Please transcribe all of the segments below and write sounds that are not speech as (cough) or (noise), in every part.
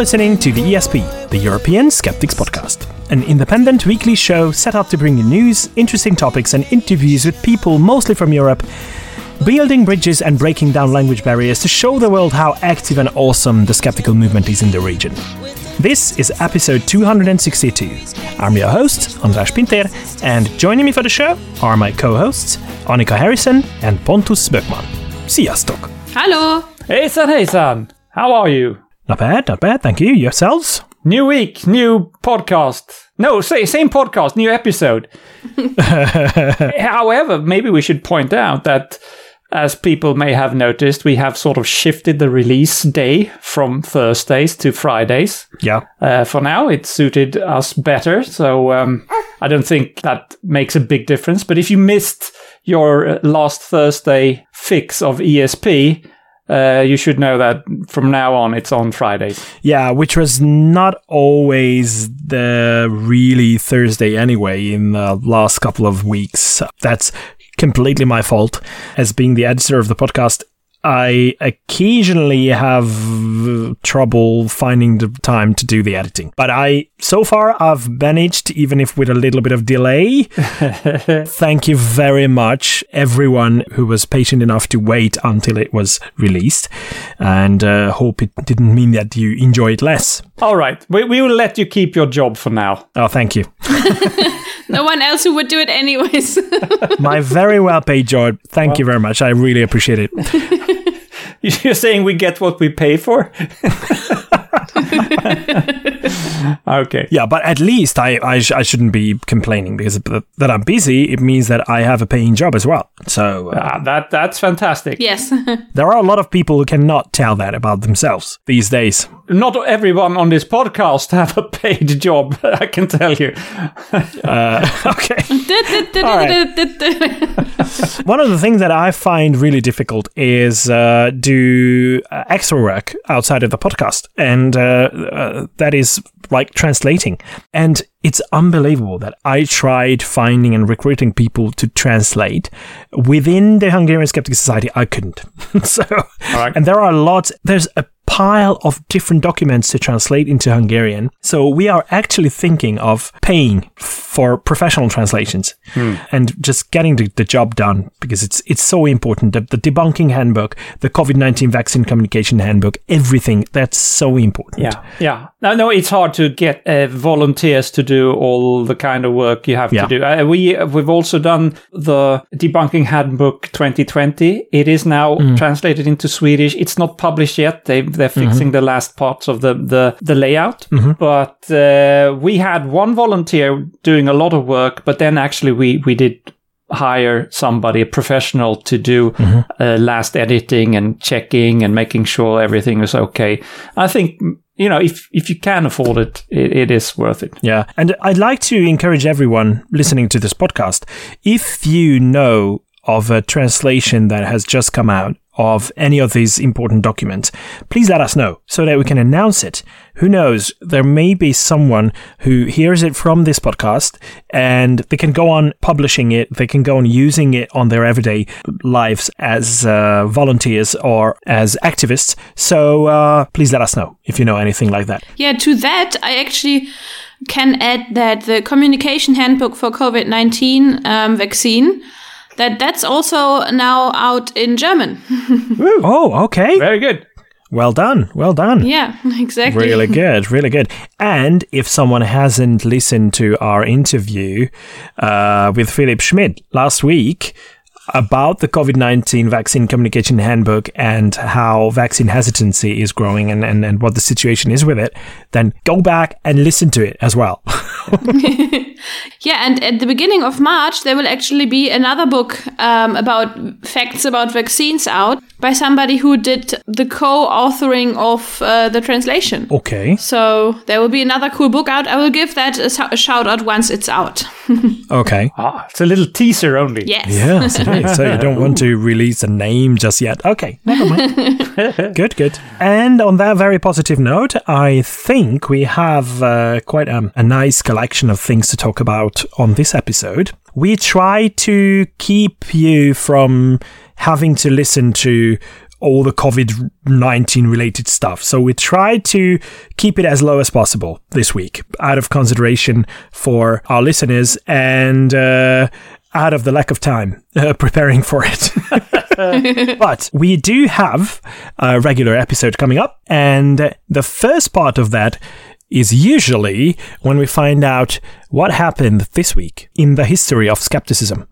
listening to the ESP, the European Skeptics Podcast, an independent weekly show set up to bring you news, interesting topics, and interviews with people mostly from Europe, building bridges and breaking down language barriers to show the world how active and awesome the skeptical movement is in the region. This is episode 262. I'm your host, Andras Pinter, and joining me for the show are my co hosts, Annika Harrison and Pontus Böckman. Sziasztok! Hallo! Hejsan hejsan! How are you? Not bad, not bad, thank you. Yourselves? New week, new podcast. No, say, same podcast, new episode. (laughs) However, maybe we should point out that, as people may have noticed, we have sort of shifted the release day from Thursdays to Fridays. Yeah. Uh, for now, it suited us better, so um, I don't think that makes a big difference. But if you missed your uh, last Thursday fix of ESP, uh, you should know that from now on it's on Fridays. Yeah, which was not always the really Thursday anyway in the last couple of weeks. That's completely my fault. As being the editor of the podcast, I occasionally have trouble finding the time to do the editing. But I, so far, I've managed, even if with a little bit of delay. (laughs) Thank you very much, everyone who was patient enough to wait until it was released. And uh, hope it didn't mean that you enjoy it less. All right, we, we will let you keep your job for now. Oh, thank you. (laughs) No one else who would do it anyways. My very well paid job. Thank you very much. I really appreciate it. (laughs) (laughs) You're saying we get what we pay for? (laughs) (laughs) okay. Yeah, but at least I I, sh- I shouldn't be complaining because that I'm busy. It means that I have a paying job as well. So uh, Ah, that that's fantastic. yes. (laughs) there are a lot of people who cannot tell that about themselves these days. Not everyone on this podcast have a paid job. (laughs) I can tell you. Uh, okay. One of the things that I find really difficult is uh, do uh, extra work outside of the podcast, and uh, uh, that is like translating. And it's unbelievable that I tried finding and recruiting people to translate within the Hungarian Skeptic Society. I couldn't. (laughs) so, right. and there are lots. There's a pile of different documents to translate into Hungarian. So we are actually thinking of paying for professional translations and just getting the, the job done because it's it's so important. The, the debunking handbook, the COVID nineteen vaccine communication handbook, everything that's so important. Yeah, yeah. No, no, it's hard to get uh, volunteers to do all the kind of work you have Yeah. to do. Uh, we we've also done the debunking handbook 2020. It is now translated into Swedish. It's not published yet. They they're fixing the last parts of the the the layout. But uh, we had one volunteer doing a lot of work, but then actually we we did hire somebody, a professional, to do uh, last editing and checking and making sure everything is okay. I think you know if if you can afford it, it, it is worth it. Yeah. And I'd like to encourage everyone listening to this podcast if you know of a translation that has just come out of any of these important documents, please let us know so that we can announce it. Who knows? There may be someone who hears it from this podcast and they can go on publishing it, they can go on using it on their everyday lives as uh, volunteers or as activists. So uh, please let us know if you know anything like that. yeah, to that, I actually can add that the communication handbook for COVID 19 um, vaccine. That that's also now out in German. (laughs) Oh, okay. Very good. Well done. Well done. yeah, (laughs) exactly. Really good, really good. And if someone hasn't listened to our interview uh, with Philipp Schmid last week about the COVID 19 vaccine communication handbook and how vaccine hesitancy is growing and, and, and what the situation is with it, then go back and listen to it as well. (laughs) (laughs) Yeah, and at the beginning of March, there will actually be another book um, about facts about vaccines out. By somebody who did the co-authoring of uh, the translation. Okay. So there will be another cool book out. I will give that a, sou- a shout out once it's out. (laughs) Okay. Ah, it's a little teaser only. Yes. Yes, it is. So you don't want to (laughs) release a name just yet. Okay, never mind. (laughs) good, good. And on that very positive note, I think we have uh, quite a, a nice collection of things to talk about on this episode. We try to keep you from having to listen to all the COVID 19 related stuff. So we try to keep it as low as possible this week out of consideration for our listeners and uh, out of the lack of time (laughs) uh, preparing for it. (laughs) but we do have a regular episode coming up, and the first part of that is usually when we find out what happened this week in the history of skepticism.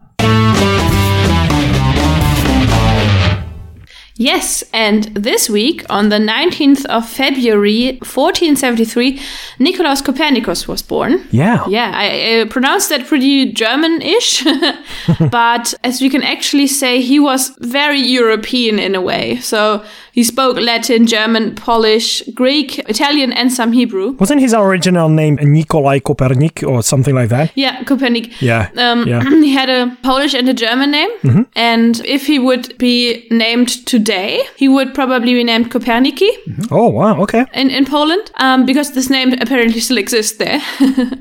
Yes, and this week, on the 19th of February 1473, Nicolaus Copernicus was born. Yeah. Yeah, I uh, pronounced that pretty German ish, (laughs) (laughs) but as we can actually say, he was very European in a way. So he spoke Latin, German, Polish, Greek, Italian, and some Hebrew. Wasn't his original name Nikolai Kopernik or something like that? Yeah, Kopernik. Yeah. Um, yeah. (clears throat) he had a Polish and a German name. And if he would be named today, he would probably be named Koperniki Oh, wow. Okay. in, in Poland um, because this name apparently still exists there. (laughs)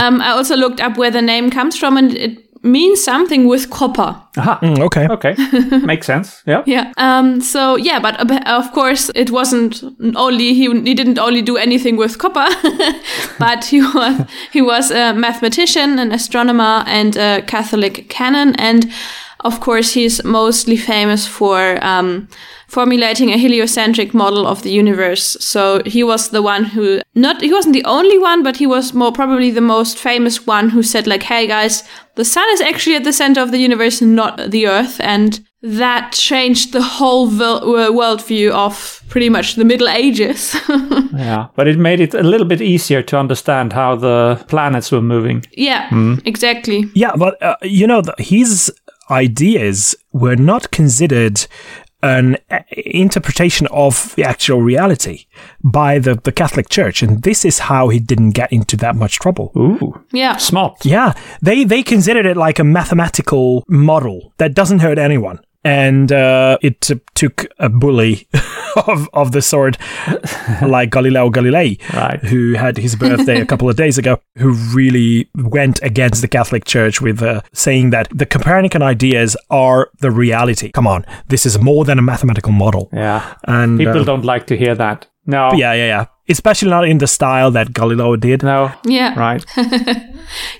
Um, I also looked up where the name comes from and it means something with copper. Aha. Mm, okay. (laughs) Okay. Makes sense. Yeah. Yeah. Um, so yeah, but of course it wasn't only he he didn't only do anything with copper, (laughs) but he was he was a mathematician, an astronomer, and a Catholic canon, and of course he's mostly famous for um, formulating a heliocentric model of the universe. So he was the one who not he wasn't the only one, but he was more probably the most famous one who said like, "Hey guys, the sun is actually at the center of the universe, not the Earth," and that changed the whole vel- uh, worldview of pretty much the Middle Ages. (laughs) Yeah. But it made it a little bit easier to understand how the planets were moving. yeah, exactly. Yeah, but uh, you know, the, his ideas were not considered an uh, interpretation of the actual reality by the, the Catholic Church, and this is how he didn't get into that much trouble. Ooh. Yeah. Smart. Yeah, they they considered it like a mathematical model that doesn't hurt anyone. And uh, it t- took a bully (laughs) of, of the sort like Galileo Galilei, Right. who had his birthday a couple of days ago, who really went against the Catholic Church with uh, saying that the Copernican ideas are the reality. Come on, this is more than a mathematical model. Yeah. And People uh, don't like to hear that. No. yeah, yeah, yeah. Especially not in the style that Galileo did. No. Yeah. Right. (laughs)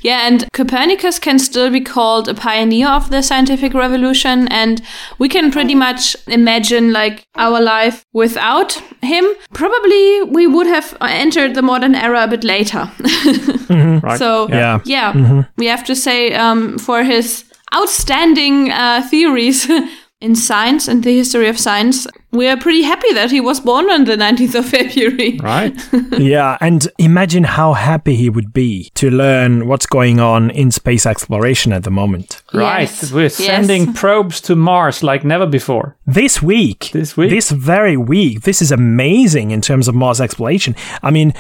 Yeah, and Copernicus can still be called a pioneer of the scientific revolution, and we can pretty much imagine like our life without him. Probably we would have entered the modern era a bit later. (laughs) Right. So Yeah. yeah, we have to say um, for his outstanding uh, theories (laughs) in science and the history of science, we are pretty happy that he was born on the 19th of February. Right. (laughs) yeah, and imagine how happy he would be to learn what's going on in space exploration at the moment. Right. Yes. We're Yes. sending probes to Mars like never before. This week, This week? this very week, this is amazing in terms of Mars exploration. I mean,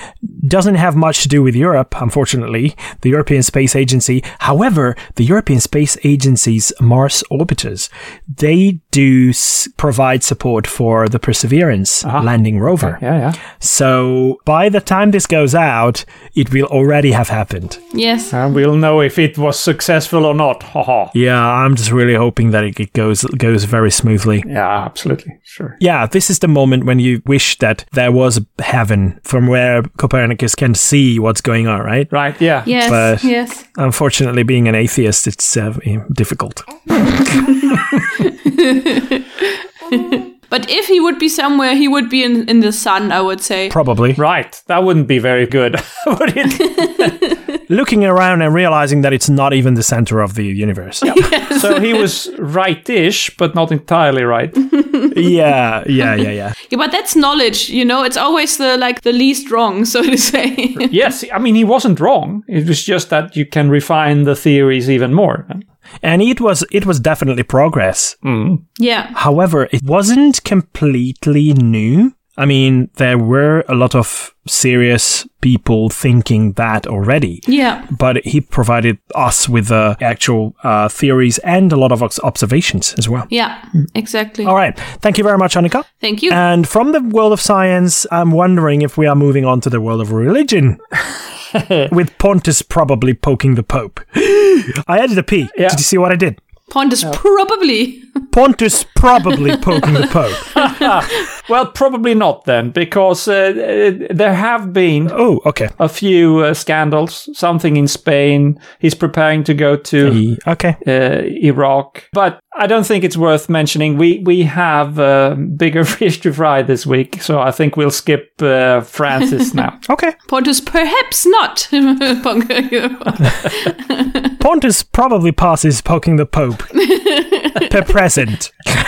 doesn't have much to do with Europe, unfortunately, the European Space Agency. However, the European Space Agency's Mars orbiters, they do s- provide support for the Perseverance landing rover. Yeah, yeah. So by the time this goes out, it will already have happened. Yes. And we'll know if it was successful or not. Haha. Yeah, I'm just really hoping that it it goes goes very smoothly. Yeah, absolutely. Sure. Yeah, this is the moment when you wish that there was a heaven from where Copernicus can see what's going on, right? Right. Yeah. Yes. But- yes. Unfortunately, being an atheist, it's uh, difficult. (laughs) (laughs) But if he would be somewhere, he would be in, in the sun, I would say. Probably. Right. That wouldn't be very good, (laughs) would it? (laughs) Looking around and realizing that it's not even the center of the universe. so he was right-ish, but not entirely right. (laughs) yeah, yeah, yeah, yeah. Yeah, but that's knowledge, you know. It's always the like the least wrong, so to say. yes, I mean he wasn't wrong. It was just that you can refine the theories even more. And it was it was definitely progress. Yeah. However, it wasn't completely new. I mean, there were a lot of serious people thinking that already. Yeah. But he provided us with the actual uh, theories and a lot of observations as well. Yeah. Exactly. All right. Thank you very much, Annika. Thank you. And from the world of science, I'm wondering if we are moving on to the world of religion. (laughs) (laughs) With Pontus probably poking the Pope. (gasps) I added a P. Yeah. Did you see what I did? Pontus probably. (laughs) Pontus probably poking the Pope. (laughs) Well, probably not then, because uh, uh, there have been Oh, okay. a few uh, scandals. Something in Spain. He's preparing to go to E- Okay. uh, Iraq, but I don't think it's worth mentioning. We we have uh, bigger (laughs) fish to fry this week, so I think we'll skip uh, Francis now. Okay. Pontus perhaps not. Pontus probably passes poking the Pope (laughs) per present. (laughs)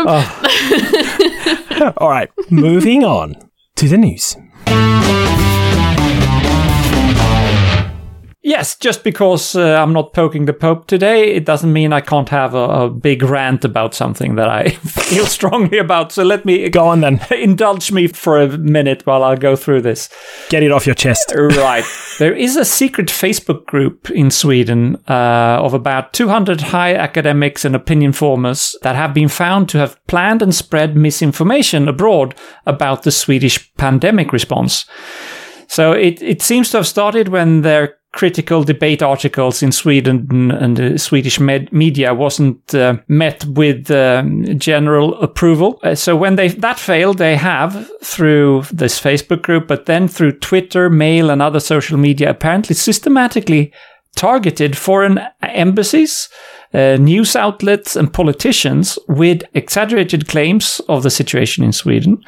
Oh. All right, moving on to the news. Yes, just because uh, I'm not poking the Pope today, it doesn't mean I can't have a, a big rant about something that I (laughs) feel strongly about. So let me Go on then, (laughs) indulge me for a minute while I go through this. get it off your chest. (laughs) Right. there is a secret Facebook group in Sweden uh, of about 200 high academics and opinion formers that have been found to have planned and spread misinformation abroad about the Swedish pandemic response. So it, it seems to have started when their critical debate articles in Sweden and the Swedish med- media wasn't uh, met with um, general approval. Uh, so when they that failed, they have through this Facebook group, but then through Twitter, mail, and other social media, apparently systematically targeted foreign embassies, uh, news outlets, and politicians with exaggerated claims of the situation in Sweden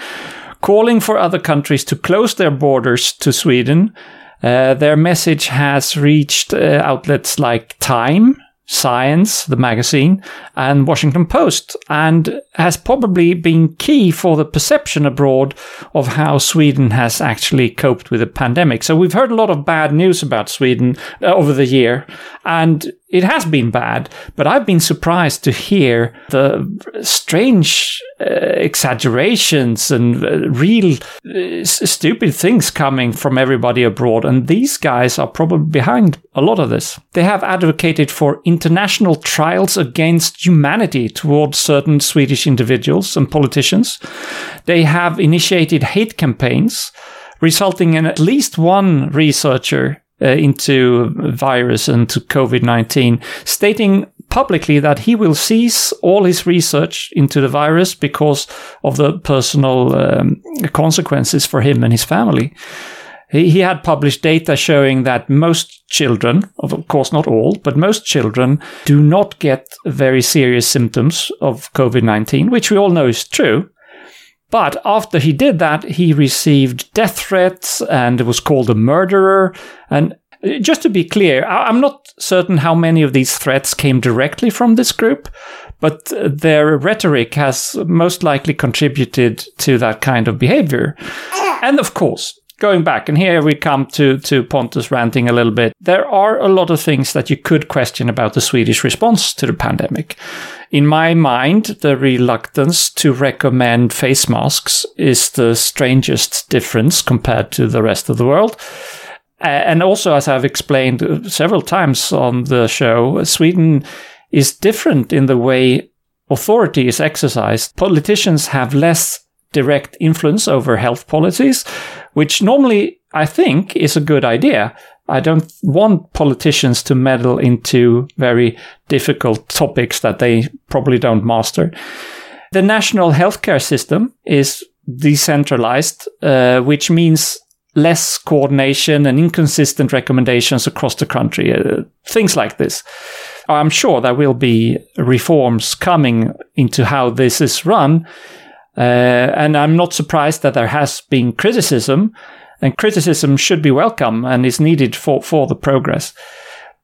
calling for other countries to close their borders to Sweden. Uh, their message has reached uh, outlets like Time, Science, the magazine, and Washington Post, and has probably been key for the perception abroad of how Sweden has actually coped with the pandemic. So we've heard a lot of bad news about Sweden uh, over the year, and it has been bad, but I've been surprised to hear the strange uh, exaggerations and uh, real uh, stupid things coming from everybody abroad. And these guys are probably behind a lot of this. They have advocated for international trials against humanity towards certain Swedish individuals and politicians. They have initiated hate campaigns, resulting in at least one researcher uh, into virus and to COVID 19, stating publicly that he will cease all his research into the virus because of the personal um, consequences for him and his family. He, he had published data showing that most children, of course not all, but most children do not get very serious symptoms of COVID 19, which we all know is true. But after he did that, he received death threats and was called a murderer. And uh, just to be clear, I'm not certain how many of these threats came directly from this group, but uh, their rhetoric has most likely contributed to that kind of behavior. And of course, going back, and here we come to, to Pontus ranting a little bit, there are a lot of things that you could question about the Swedish response to the pandemic. In my mind, the reluctance to recommend face masks is the strangest difference compared to the rest of the world. And also, as I've explained several times on the show, Sweden is different in the way authority is exercised. Politicians have less direct influence over health policies, which normally I think is a good idea. I don't want politicians to meddle into very difficult topics that they probably don't master. The national healthcare system is decentralized, uh, which means less coordination and inconsistent recommendations across the country. Uh, things like this. I'm sure there will be reforms coming into how this is run. Uh, and I'm not surprised that there has been criticism, and criticism should be welcome and is needed for, for the progress.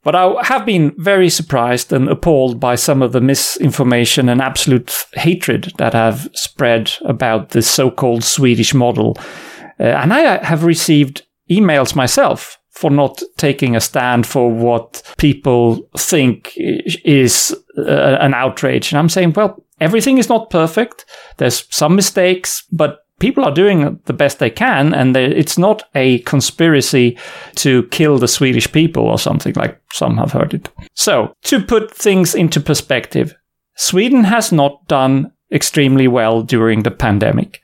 But I have been very surprised and appalled by some of the misinformation and absolute hatred that have spread about the so called Swedish model. Uh, and I have received emails myself for not taking a stand for what people think is uh, an outrage. And I'm saying, well, everything is not perfect. There's some mistakes, but people are doing the best they can, and they, it's not a conspiracy to kill the Swedish people or something like some have heard it. So, to put things into perspective, Sweden has not done extremely well during the pandemic,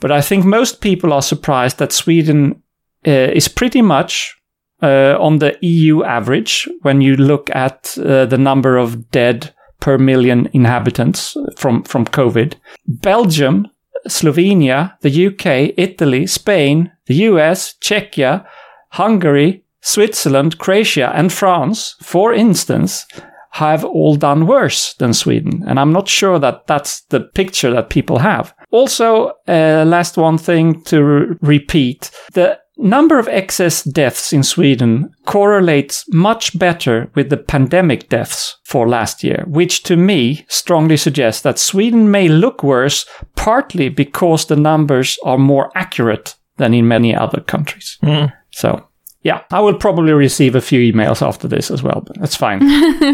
but I think most people are surprised that Sweden uh, is pretty much uh, on the EU average when you look at uh, the number of dead per million inhabitants from, from COVID. Belgium, Slovenia, the UK, Italy, Spain, the US, Czechia, Hungary, Switzerland, Croatia, and France, for instance, have all done worse than Sweden. And I'm not sure that that's the picture that people have. Also, uh, last one thing to re- repeat. The number of excess deaths in Sweden correlates much better with the pandemic deaths for last year, which to me strongly suggests that Sweden may look worse partly because the numbers are more accurate than in many other countries. Mm. So, yeah, I will probably receive a few emails after this as well, but that's fine.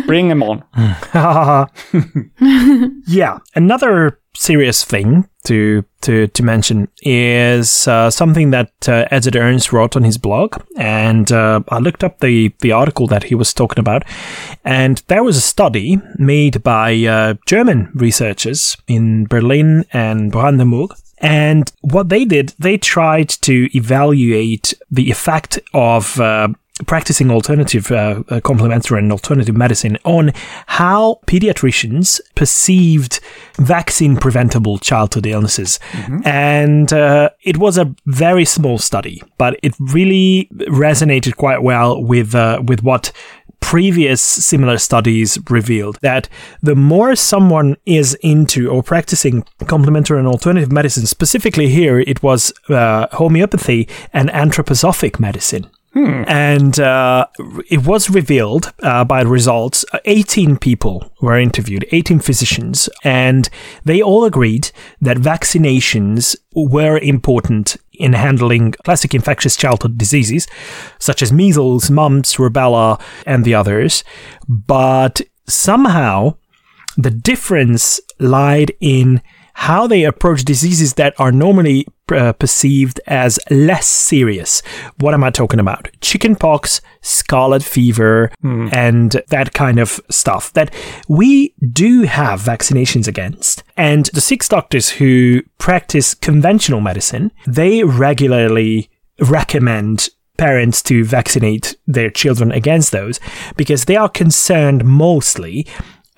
(laughs) Bring them on. (laughs) yeah, another serious thing to to to mention is uh, something that uh, Ernst wrote on his blog, and uh, I looked up the the article that he was talking about, and there was a study made by uh, German researchers in Berlin and Brandenburg. And what they did, they tried to evaluate the effect of uh, practicing alternative uh, uh, complementary and alternative medicine on how pediatricians perceived vaccine preventable childhood illnesses. And uh, it was a very small study but it really resonated quite well with uh, with what previous similar studies revealed that the more someone is into or practicing complementary and alternative medicine specifically here it was uh, homeopathy and anthroposophic medicine and uh, it was revealed uh, by the results. uh, 18 people were interviewed, 18 physicians, and they all agreed that vaccinations were important in handling classic infectious childhood diseases, such as measles, mumps, rubella, and the others. But somehow, the difference lied in how they approach diseases that are normally uh, perceived as less serious. What am I talking about? Chickenpox, scarlet fever, and that kind of stuff that we do have vaccinations against. And the six doctors who practice conventional medicine, they regularly recommend parents to vaccinate their children against those because they are concerned mostly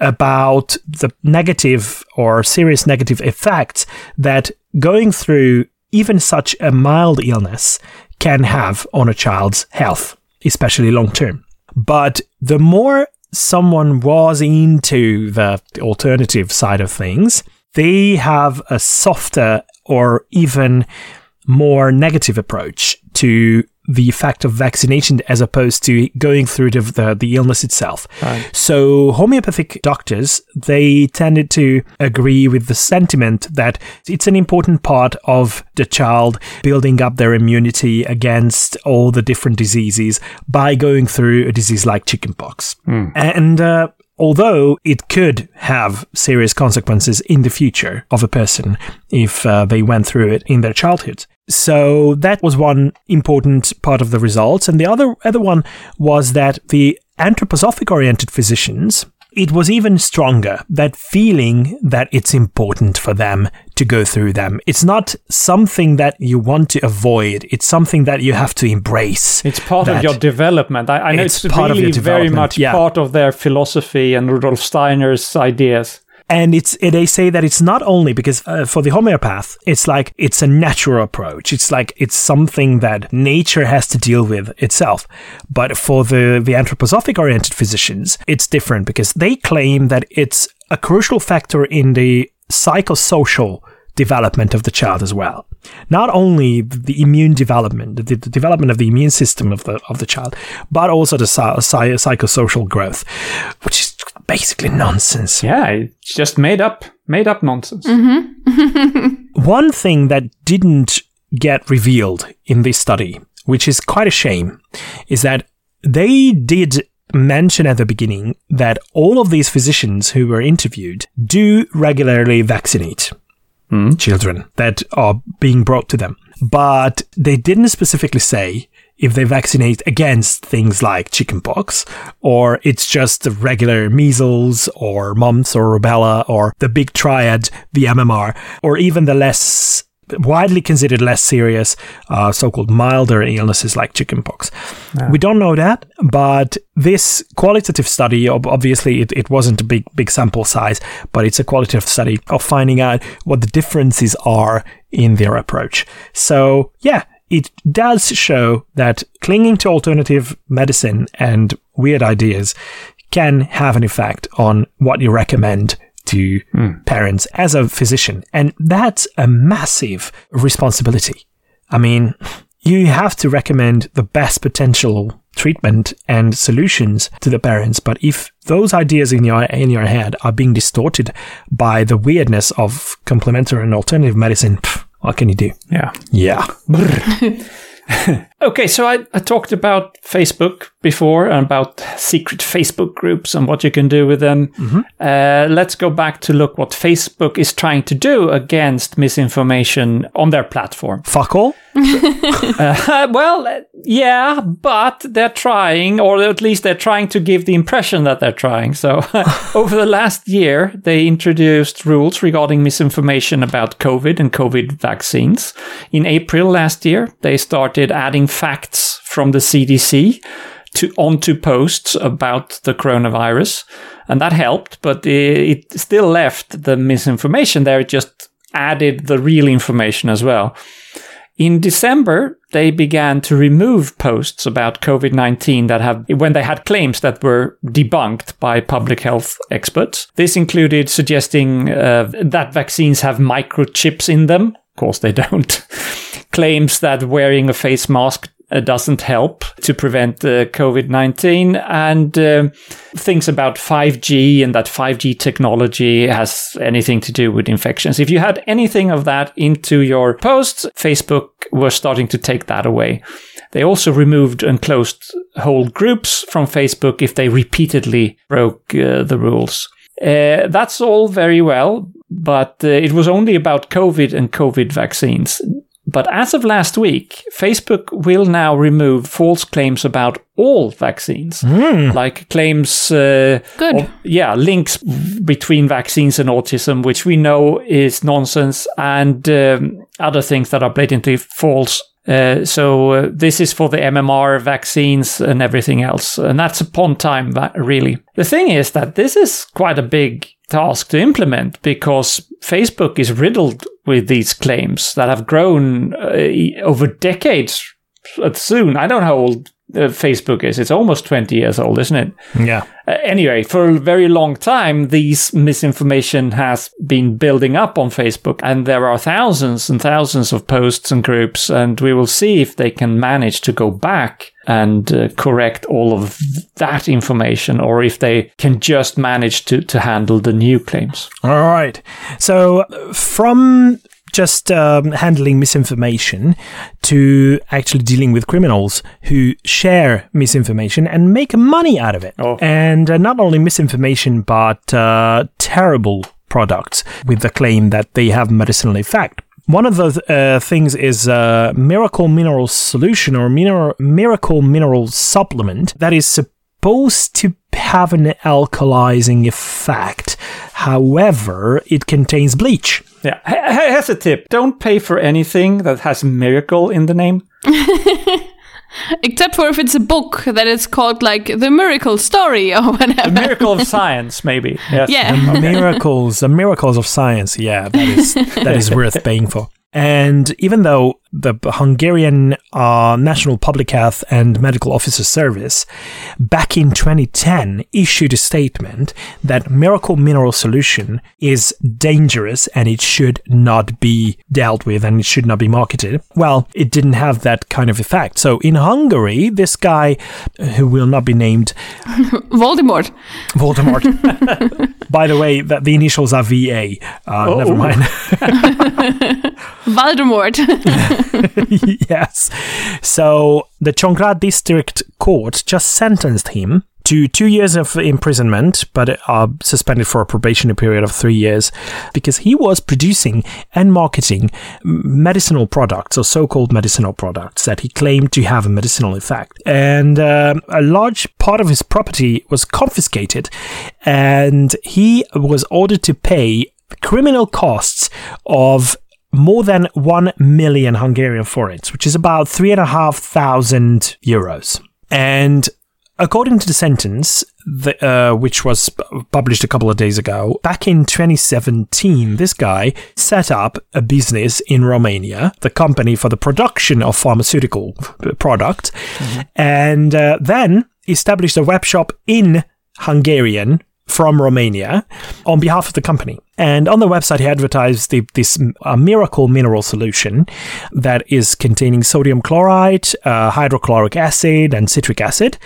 about the negative or serious negative effects that going through even such a mild illness can have on a child's health, especially long term. But the more someone was into the alternative side of things, they have a softer or even more negative approach to the effect of vaccination as opposed to going through the, the, the illness itself. So homeopathic doctors, they tended to agree with the sentiment that it's an important part of the child building up their immunity against all the different diseases by going through a disease like chickenpox. And uh, although it could have serious consequences in the future of a person if uh, they went through it in their childhood. So that was one important part of the results. And the other, other one was that the anthroposophic oriented physicians, it was even stronger that feeling that it's important for them to go through them. It's not something that you want to avoid. It's something that you have to embrace. It's part of your development. I, I know It's it's, part of really very much yeah. part of their philosophy and Rudolf Steiner's ideas. And it's they say that it's not only because uh, for the homeopath, it's like it's a natural approach. It's like it's something that nature has to deal with itself. But for the the anthroposophic oriented physicians, it's different because they claim that it's a crucial factor in the psychosocial development of the child as well. Not only the immune development, the, the development of the immune system of the of the child, but also the psy- psy- psychosocial growth, which is basically nonsense. Yeah, it's just made up, made up nonsense. Mm-hmm. (laughs) One thing that didn't get revealed in this study which is quite a shame, is that they did mention at the beginning that all of these physicians who were interviewed do regularly vaccinate hmm? children that are being brought to them. But they didn't specifically say if they vaccinate against things like chickenpox or it's just the regular measles or mumps or rubella or the big triad, the MMR, or even the less widely considered less serious, uh, so-called milder illnesses like chickenpox. We don't know that, but this qualitative study, obviously, it, it wasn't a big big sample size, but it's a qualitative study of finding out what the differences are in their approach. So, yeah. It does show that clinging to alternative medicine and weird ideas can have an effect on what you recommend to hmm. parents as a physician. And that's a massive responsibility. I mean, you have to recommend the best potential treatment and solutions to the parents, but if those ideas in your in your head are being distorted by the weirdness of complementary and alternative medicine, pff, what can you do? Yeah. Yeah. (laughs) (laughs) Okay, so I, I talked about Facebook before and about secret Facebook groups and what you can do with them. Uh, let's go back to look what Facebook is trying to do against misinformation on their platform. Fuck all. (laughs) Uh, (laughs) well, yeah, but they're trying, or at least they're trying to give the impression that they're trying. So, (laughs) over the last year, they introduced rules regarding misinformation about COVID and COVID vaccines. In April last year, they started adding facts from the CDC to onto posts about the coronavirus, and that helped. But it, it still left the misinformation there. It just added the real information as well. In December, they began to remove posts about COVID 19 that have, when they had claims that were debunked by public health experts. This included suggesting uh, that vaccines have microchips in them. Course, they (laughs) don't. claims that wearing a face mask uh, doesn't help to prevent uh, COVID 19, and uh, things about 5G and that 5G technology has anything to do with infections. If you had anything of that into your posts, Facebook was starting to take that away. They also removed and closed whole groups from Facebook if they repeatedly broke uh, the rules. Uh, that's all very well, but uh, it was only about COVID and COVID vaccines. But as of last week, Facebook will now remove false claims about all vaccines, like claims, uh, Good. of- yeah, links between vaccines and autism, which we know is nonsense, and um, other things that are blatantly false. Uh, so uh, this is for the MMR vaccines and everything else, and that's upon time, really. The thing is that this is quite a big task to implement because Facebook is riddled with these claims that have grown uh, over decades. Soon, I don't know how old uh, Facebook is. It's almost twenty years old, isn't it? Yeah. Uh, anyway, for a very long time, these misinformation has been building up on Facebook, and there are thousands and thousands of posts and groups, and we will see if they can manage to go back and uh, correct all of that information, or if they can just manage to, to handle the new claims. All right. So, from just um, handling misinformation to actually dealing with criminals who share misinformation and make money out of it. Oh. And uh, not only misinformation, but uh, terrible products with the claim that they have medicinal effect. One of the uh, things is a Miracle Mineral Solution or mineral, Miracle Mineral Supplement that is supposed to have an alkalizing effect. However, it contains bleach. Yeah, H- h- here's a tip: don't pay for anything that has "miracle" in the name. (laughs) Except for if it's a book that is called like The Miracle Story or (laughs) whatever. The miracle of science, maybe. (laughs) Yes. yeah. miracles, the miracles of science. Yeah, that is that is worth paying for. And even though the Hungarian uh, National Public Health and Medical Officer Service back in 2010 issued a statement that miracle mineral solution is dangerous and it should not be dealt with and it should not be marketed. Well, it didn't have that kind of effect. So in Hungary, this guy, uh, who will not be named, (laughs) Voldemort. Voldemort. (laughs) By the way, that the initials are VA. Uh, Never Oh. mind. (laughs) Voldemort. (laughs) yes. So the Chongra District Court just sentenced him to two years of imprisonment, but uh, suspended for a probationary period of three years because he was producing and marketing medicinal products or so-called medicinal products that he claimed to have a medicinal effect. And um a large part of his property was confiscated and he was ordered to pay criminal costs of more than 1 million Hungarian forints, which is about 3,500 euros. And according to the sentence, the, uh, which was published a couple of days ago, back in 2017, this guy set up a business in Romania, the company for the production of pharmaceutical products, and uh, then established a web shop in Hungarian from Romania on behalf of the company. And on the website, he advertised the, this uh, miracle mineral solution that is containing sodium chloride, uh, hydrochloric acid, and citric acid.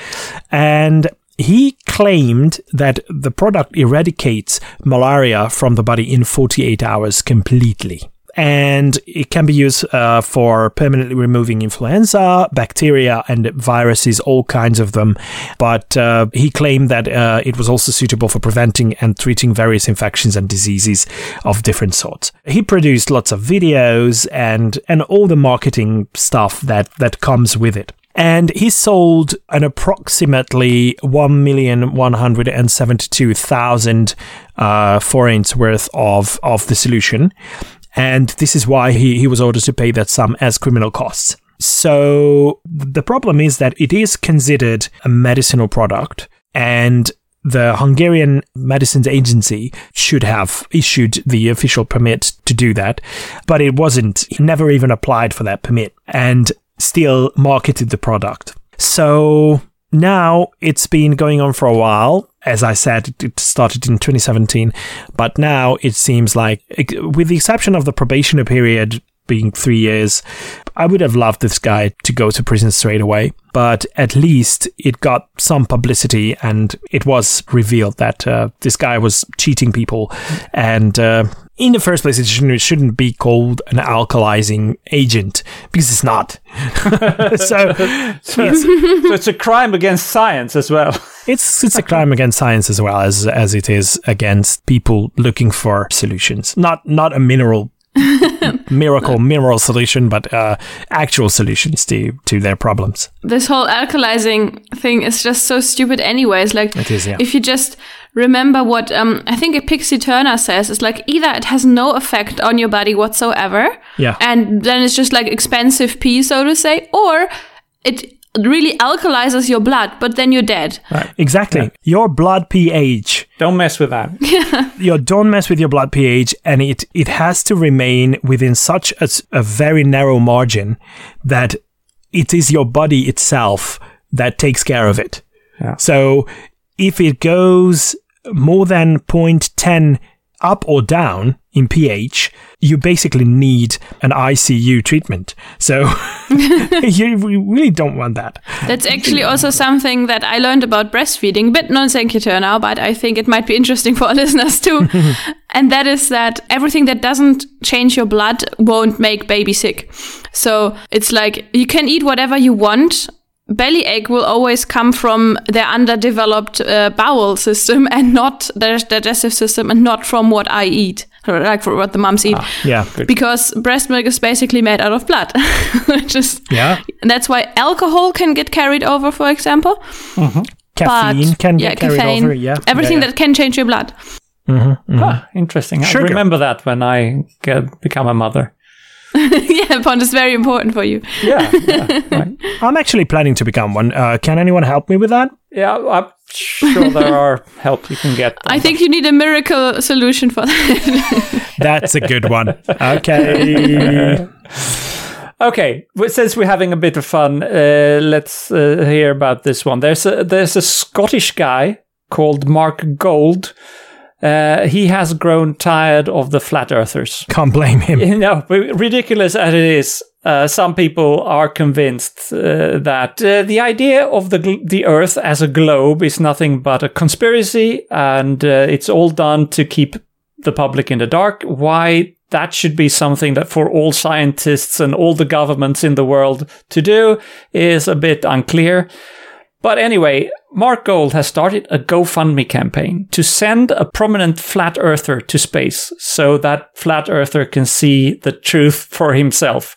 And he claimed that the product eradicates malaria from the body in 48 hours completely. And it can be used uh, for permanently removing influenza, bacteria, and viruses, all kinds of them. But uh, he claimed that uh, it was also suitable for preventing and treating various infections and diseases of different sorts. He produced lots of videos and and all the marketing stuff that that comes with it and he sold an approximately 1,172,000 uh, forints worth of, of the solution. And this is why he, he was ordered to pay that sum as criminal costs. So the problem is that it is considered a medicinal product and the Hungarian Medicines Agency should have issued the official permit to do that, but it wasn't. He never even applied for that permit and still marketed the product. So now it's been going on for a while. As I said, it- started in 2017, but now it seems like, with the exception of the probationary period being three years, I would have loved this guy to go to prison straight away. But at least it got some publicity and it was revealed that uh, this guy was cheating people. And uh, in the first place, it shouldn't, it shouldn't be called an alkalizing agent because it's not. (laughs) so so it's a crime against science as well. (laughs) it's it's a crime against science as well as as it is against people looking for solutions. Not not a mineral (laughs) miracle mineral solution, but uh, actual solutions to to their problems. this whole alkalizing thing is just so stupid anyways like It is, yeah. if you just remember what um i think a pixie turner says it's like either it has no effect on your body whatsoever Yeah. and then it's just like expensive pee so to say or it really alkalizes your blood but then you're dead Right. Exactly. Your blood pH. Don't mess with that. (laughs) You don't mess with your blood pH, and it it has to remain within such a very narrow margin that it is your body itself that takes care of it. Yeah. So if it goes more than 0.10 up or down in pH, you basically need an ICU treatment. So (laughs) you really don't want that. That's actually also something that I learned about breastfeeding, but non sequitur now, but I think it might be interesting for our (laughs) listeners too. (laughs) and that is that everything that doesn't change your blood won't make baby sick. So it's like you can eat whatever you want. Belly ache will always come from their underdeveloped uh, bowel system and not their digestive system and not from what I eat, or like for what the moms eat. Yeah. Because breast milk is basically made out of blood. (laughs) Just Yeah. and that's why alcohol can get carried over, for example. Caffeine but, can yeah, get carried caffeine, over. Yeah. Everything Yeah, yeah. that can change your blood. Ah, interesting. I'll remember that when I get, become a mother. (laughs) yeah, Pond is very important for you. Yeah, yeah, (laughs) right. I'm actually planning to become one. Uh, can anyone help me with that? yeah. I'm sure there are help you can get. I think you need a miracle solution for that. (laughs) That's a good one. Okay. Okay, well, since we're having a bit of fun, uh, let's uh, hear about this one. There's a there's a Scottish guy called Mark Gold. Uh, he has grown tired of the flat earthers. Can't blame him. (laughs) You know, ridiculous as it is, uh, some people are convinced uh, that uh, the idea of the gl- the Earth as a globe is nothing but a conspiracy, and uh, it's all done to keep the public in the dark. Why that should be something that for all scientists and all the governments in the world to do is a bit unclear. But anyway, Mark Gold has started a GoFundMe campaign to send a prominent flat earther to space so that flat earther can see the truth for himself.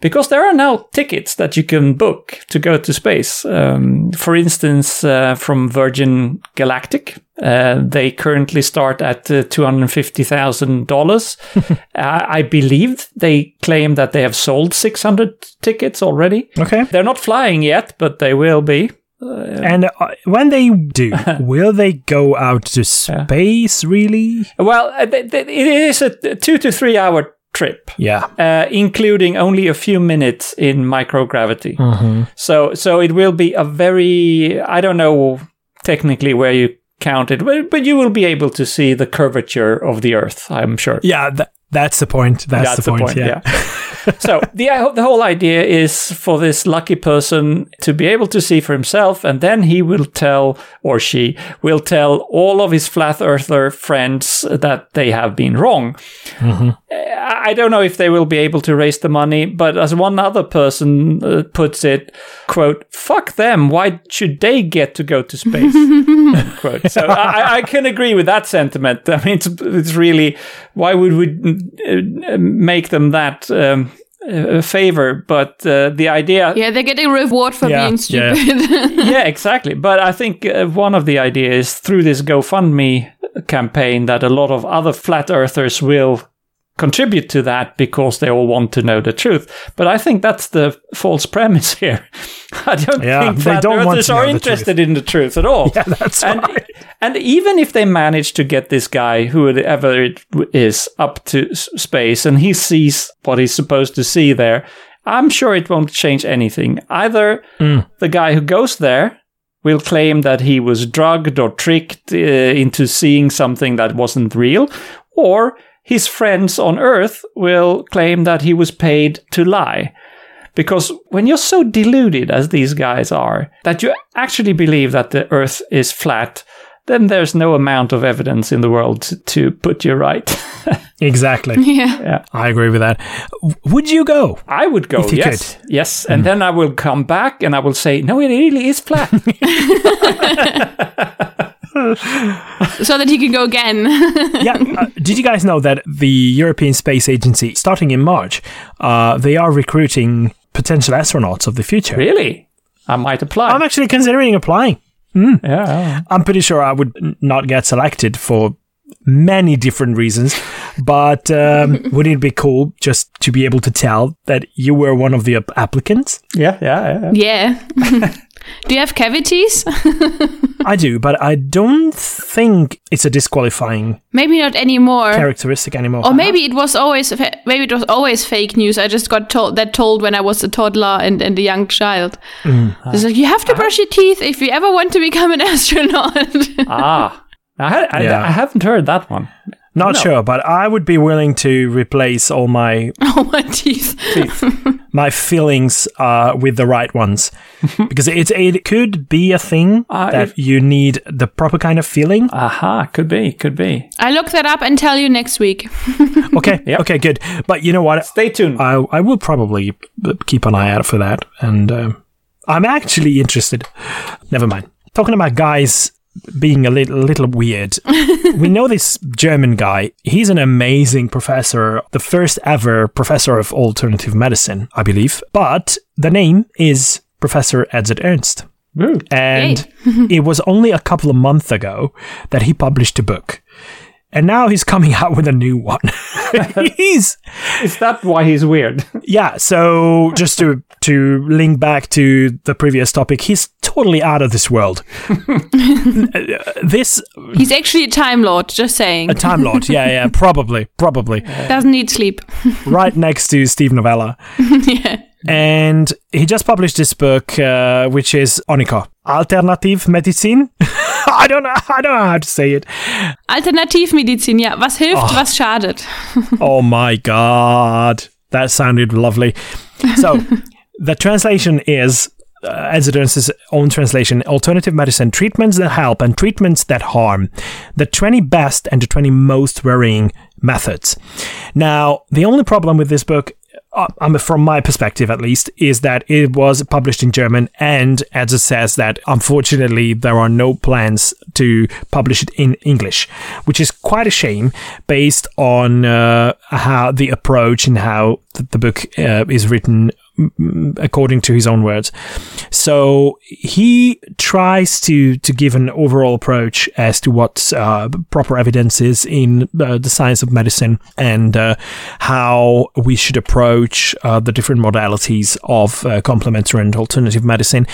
Because there are now tickets that you can book to go to space. Um, for instance, uh, from Virgin Galactic, uh, they currently start at uh, $250,000. (laughs) I I believe they claim that they have sold 600 tickets already. Okay. They're not flying yet, but they will be. And uh, when they do, (laughs) will they go out to space, really? Well, uh, th- th- it is a two to three hour trip. Yeah. uh, including only a few minutes in microgravity. Mm-hmm. So, so it will be a very I don't know technically where you count it, but, but you will be able to see the curvature of the Earth. I'm sure. Yeah, tha- that's the point. That's, the point. yeah. (laughs) so the the whole idea is for this lucky person to be able to see for himself, and then he will tell or she will tell all of his flat earther friends that they have been wrong. I I don't know if they will be able to raise the money, but as one other person uh, puts it, quote, "Fuck them! Why should they get to go to space?" (laughs) quote. So I, I can agree with that sentiment. I mean, it's, it's really why would we uh, make them that um, a favor? But uh, the idea, Yeah, they get a reward for Yeah, being yeah. stupid. (laughs) yeah, exactly. But I think uh, one of the ideas through this GoFundMe campaign that a lot of other flat earthers will contribute to that because they all want to know the truth. But I think that's the false premise (laughs) here. I don't Yeah, think they flat don't to are interested in the truth at all. (laughs) Yeah, that's and, right. and even if they manage to get this guy, whoever it is, up to space and he sees what he's supposed to see there, I'm sure it won't change anything. Either the guy who goes there will claim that he was drugged or tricked uh, into seeing something that wasn't real, or his friends on Earth will claim that he was paid to lie. Because when you're so deluded as these guys are, that you actually believe that the Earth is flat, then there's no amount of evidence in the world to, to put you right. (laughs) Exactly. (laughs) yeah. I agree with that. Would you go? I would go, If you yes, could. yes, mm. and then I will come back and I will say, no, it really is flat. (laughs) (laughs) So that he can go again. (laughs) yeah. Uh, did you guys know that the European Space Agency, starting in March, uh, they are recruiting potential astronauts of the future? really? I might apply. I'm actually considering applying. yeah. I'm pretty sure I would not get selected for many different reasons, but um, (laughs) wouldn't it be cool just to be able to tell that you were one of the ap- applicants? Yeah, yeah, yeah. yeah. Do you have cavities? (laughs) I do, but I don't think it's a disqualifying Maybe not anymore. characteristic anymore. Or maybe it was always fa- maybe it was always fake news. I just got told that told when I was a toddler and, and a young child. It's like you have to brush your teeth if you ever want to become an (laughs) astronaut. ah. I, I, Yeah. I haven't heard that one. Not No. sure, but I would be willing to replace all my (laughs) oh my teeth. my feelings uh, with the right ones (laughs) because it it could be a thing Uh, that if- you need the proper kind of feeling. Aha, could be, could be. I look that up and tell you next week. (laughs) Okay, Yep. okay, good. But you know what? Stay tuned. I I will probably keep an eye out for that, and um, I'm actually interested. Never mind. Talking about guys being a little, little weird. (laughs) we know this German guy. He's an amazing professor, the first ever professor of alternative medicine, I believe. But the name is Professor Edzard Ernst. Woo. And (laughs) it was only a couple of months ago that he published a book. And now he's coming out with a new one. (laughs) he's Is that why he's weird? (laughs) yeah, so just to to link back to the previous topic, he's totally out of this world. (laughs) this He's actually a time lord, just saying. a time lord, yeah, yeah, probably, probably, Doesn't need sleep. right next to Steve Novella, yeah. And he just published this book, uh, which is Annika, Alternative Medizin. (laughs) I don't know, I don't know how to say it. Alternative Alternativmedizin, ja. Was hilft, was schadet. (laughs) Oh my god, that sounded lovely. So, (laughs) the translation is uh, Edzard's own translation: alternative medicine treatments that help and treatments that harm. The 20 best and the 20 most worrying methods. Now, the only problem with this book from my perspective at least, is that it was published in German, and as it says that unfortunately there are no plans to publish it in English, which is quite a shame based on uh, how the approach and how the, book uh, is written according to his own words. So he tries to to give an overall approach as to what uh, proper evidence is in uh, the science of medicine and uh, how we should approach uh, the different modalities of uh, complementary and alternative medicine.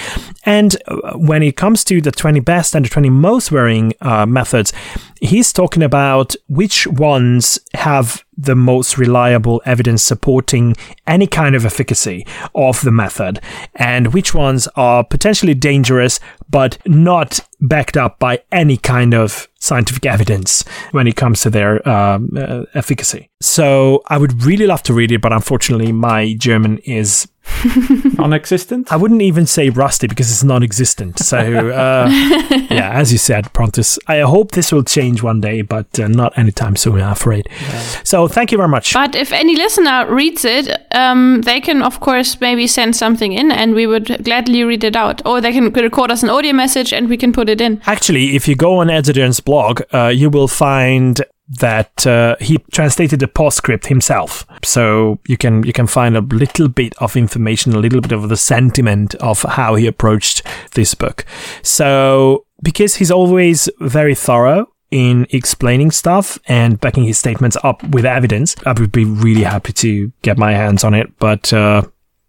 And uh, when it comes to the 20 best and the 20 most varying methods, he's talking about which ones have the most reliable evidence supporting any kind of efficacy of the method and which ones are potentially dangerous but not backed up by any kind of scientific evidence when it comes to their um, uh, efficacy. So I would really love to read it, but unfortunately, my German is (laughs) non-existent. I wouldn't even say rusty because it's non-existent. So uh, (laughs) yeah, as you said, Pontus, I hope this will change one day, but uh, not anytime soon. I'm afraid. Yeah. So thank you very much. But if any listener reads it, um, they can of course maybe send something in, and we would gladly read it out, or they can record us an audio message and we can put it in. Actually, if you go on Edzard Ernst's blog, uh, you will find that uh, he translated the postscript himself. So you can you can find a little bit of information, a little bit of the sentiment of how he approached this book. So because he's always very thorough in explaining stuff and backing his statements up with evidence, I would be really happy to get my hands on it. But uh,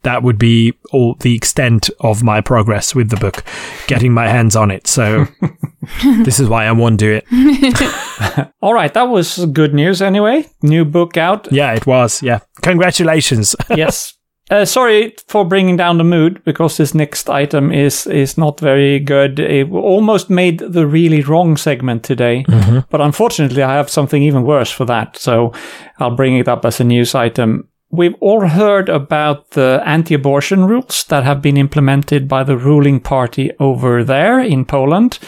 that would be all the extent of my progress with the book, getting my hands on it. So (laughs) this is why I won't do it. (laughs) all right, that was good news anyway. New book out. Yeah, it was. Yeah. Congratulations. (laughs) yes. Uh, sorry for bringing down the mood because this next item is is not very good. It almost made the really wrong segment today, mm-hmm. but unfortunately, I have something even worse for that. So I'll bring it up as a news item. We've all heard about the anti abortion rules that have been implemented by the ruling party over there in Poland.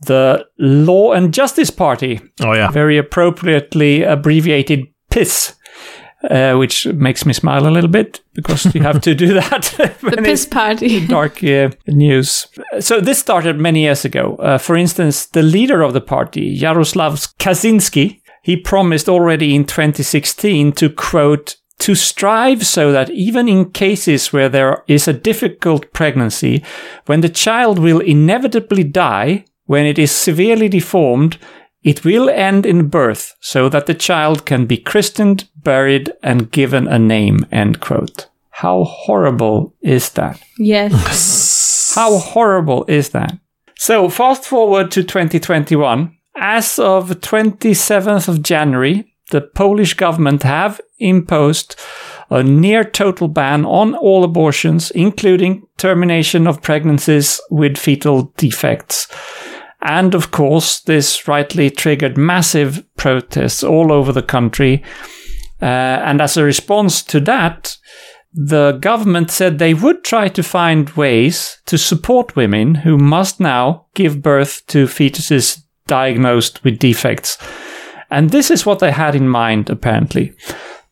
The Law and Justice Party. Oh, yeah. Very appropriately abbreviated PIS. Uh, which makes me smile a little bit because you have to do (laughs) that. (laughs) the piss party. (laughs) dark uh, news. So this started many years ago. Uh, for instance, the leader of the party, Jaroslav Kaczynski, he promised already in 2016 to quote to strive so that even in cases where there is a difficult pregnancy, when the child will inevitably die, when it is severely deformed, it will end in birth so that the child can be christened, buried, and given a name. End quote. How horrible is that? Yes. (laughs) How horrible is that? So fast forward to 2021. As of 27th of January, the Polish government have imposed a near total ban on all abortions, including termination of pregnancies with fetal defects. And of course, this rightly triggered massive protests all over the country. Uh, and as a response to that, the government said they would try to find ways to support women who must now give birth to fetuses diagnosed with defects. And this is what they had in mind, apparently.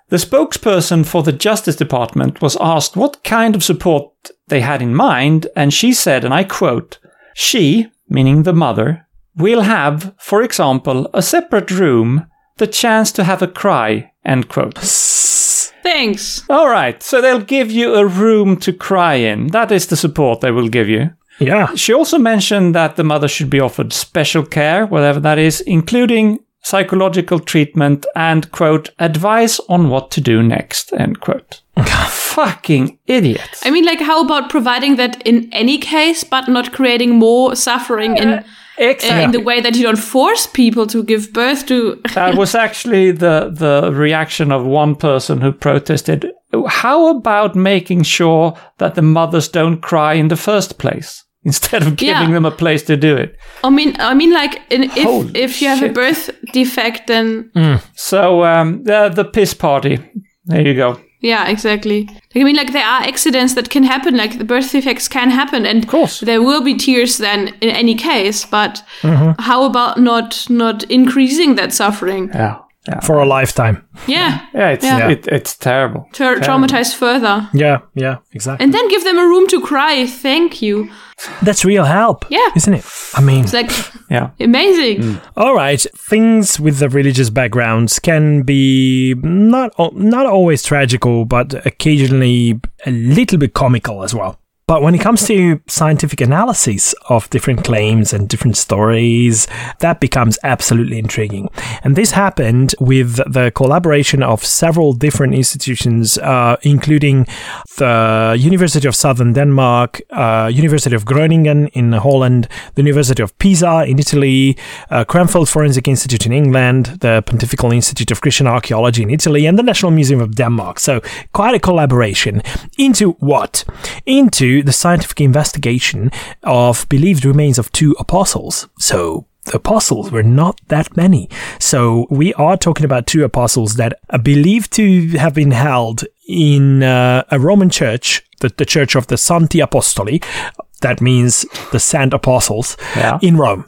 The spokesperson for the Justice Department was asked what kind of support they had in mind, and she said, and I quote, She, meaning the mother, will have, for example, a separate room, the chance to have a cry, end quote. Thanks. All right, so they'll give you a room to cry in. That is the support they will give you. Yeah. She also mentioned that the mother should be offered special care, whatever that is, including psychological treatment, and, quote, advice on what to do next, end quote. (laughs) Fucking idiots. I mean, like, how about providing that in any case, but not creating more suffering in. Uh, exactly. in the way that you don't force people to give birth to. (laughs) that was actually the the reaction of one person who protested. How about making sure that the mothers don't cry in the first place? Instead of giving yeah. them a place to do it. I mean, I mean, like in, if if you have shit. a birth defect, then mm. so um, the the piss party. There you go. Yeah, exactly. I mean, like there are accidents that can happen. Like the birth defects can happen, and of course there will be tears then in any case. But mm-hmm. how about not not increasing that suffering? Yeah. For a lifetime. Yeah. Yeah, it's Yeah. It, it's terrible. Tra- traumatized further. Yeah, yeah, exactly. And then give them a room to cry. Thank you. That's real help. Yeah. Isn't it? I mean, It's like (laughs) Yeah. amazing. Mm. all right, things with the religious backgrounds can be not not always tragical, but occasionally a little bit comical as well. But when it comes to scientific analysis of different claims and different stories, that becomes absolutely intriguing. And this happened with the collaboration of several different institutions, uh, including the University of Southern Denmark, uh, University of Groningen in Holland, the University of Pisa in Italy, uh, Cranfield Forensic Institute in England, the Pontifical Institute of Christian Archaeology in Italy, and the National Museum of Denmark. So quite a collaboration into what? Into the scientific investigation of believed remains of two apostles. So the apostles were not that many. So we are talking about two apostles that are believed to have been held in uh, a Roman church, the, the Church of the Santi Apostoli. That means the Saint Apostles Yeah. in Rome.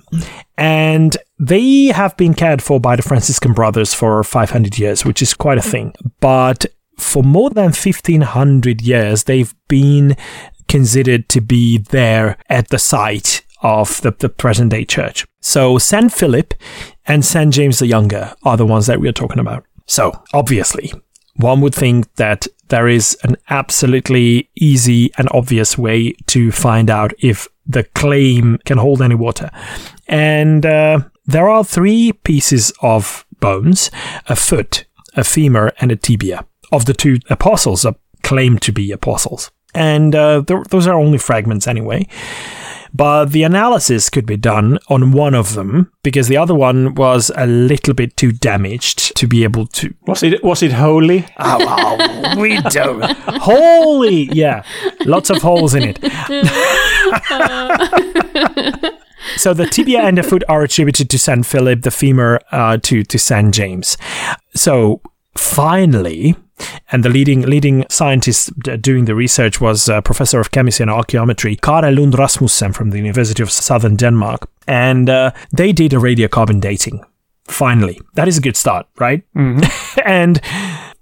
And they have been cared for by the Franciscan brothers for 500 years, which is quite a thing. But for more than 1500 years, they've been considered to be there at the site of the, the present day church. So St. Philip and St. James the Younger are the ones that we are talking about. So obviously, one would think that there is an absolutely easy and obvious way to find out if the claim can hold any water. And uh, there are three pieces of bones a foot, a femur, and a tibia of the two apostles that claim to be apostles. And uh, th- those are only fragments anyway. But the analysis could be done on one of them because the other one was a little bit too damaged to be able to Was it was it holy? Oh, wow. we don't. Holy, yeah, lots of holes in it. (laughs) so the tibia and the foot are attributed to Saint Philip, the femur uh, to to Saint James. So finally. And the leading leading scientist doing the research was uh, professor of chemistry and archaeometry, Kaare Lund Rasmussen from the University of Southern Denmark, and uh, they did a radiocarbon dating. Finally, that is a good start, right? (laughs) and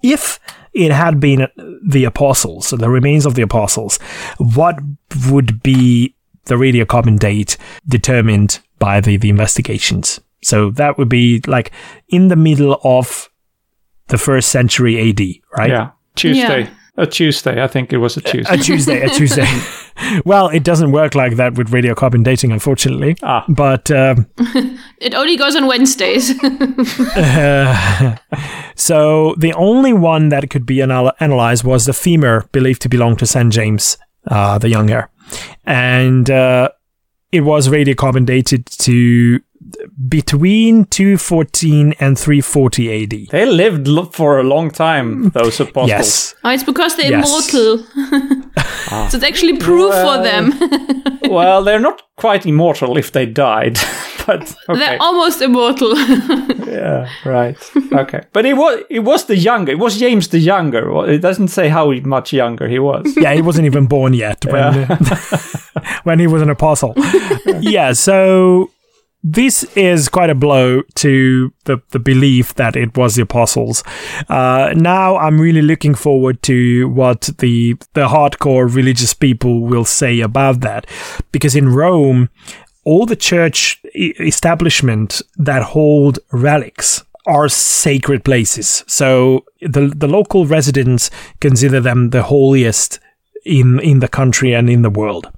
if it had been the apostles, the remains of the apostles, what would be the radiocarbon date determined by the, the investigations? So that would be like in the middle of the first century AD, right? Yeah. Tuesday. Yeah. A Tuesday. I think it was a Tuesday. A Tuesday, a (laughs) Tuesday. well, it doesn't work like that with radiocarbon dating, unfortunately. Ah. But um, (laughs) It only goes on Wednesdays. (laughs) So the only one that could be anal- analyzed was the femur believed to belong to St. James uh, the Younger. And uh, it was radiocarbon dated to between 214 and 340 AD. they lived for a long time, those apostles. Yes. oh, it's because they're Yes. immortal. (laughs) Ah. so it's actually proof for them. (laughs) well, they're not quite immortal if they died. (laughs) but okay. They're almost immortal. (laughs) yeah, right. Okay. But it was it was the younger. It was James the younger. It doesn't say how much younger he was. Yeah, he wasn't even born yet when, when he was an apostle. yeah, so this is quite a blow to the, the belief that it was the apostles. Uh, now I'm really looking forward to what the the hardcore religious people will say about that, because in Rome, all the church establishment that hold relics are sacred places. So the the local residents consider them the holiest in in the country and in the world.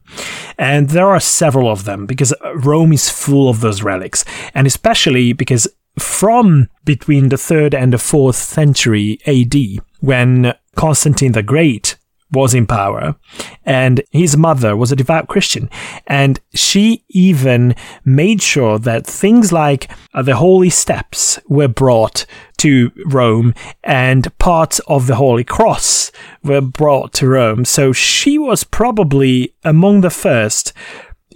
And there are several of them because Rome is full of those relics, and especially because from between the 3rd and the 4th century AD when Constantine the Great was in power and his mother was a devout Christian. And she even made sure that things like uh, the holy steps were brought to Rome and parts of the holy cross were brought to Rome. So she was probably among the first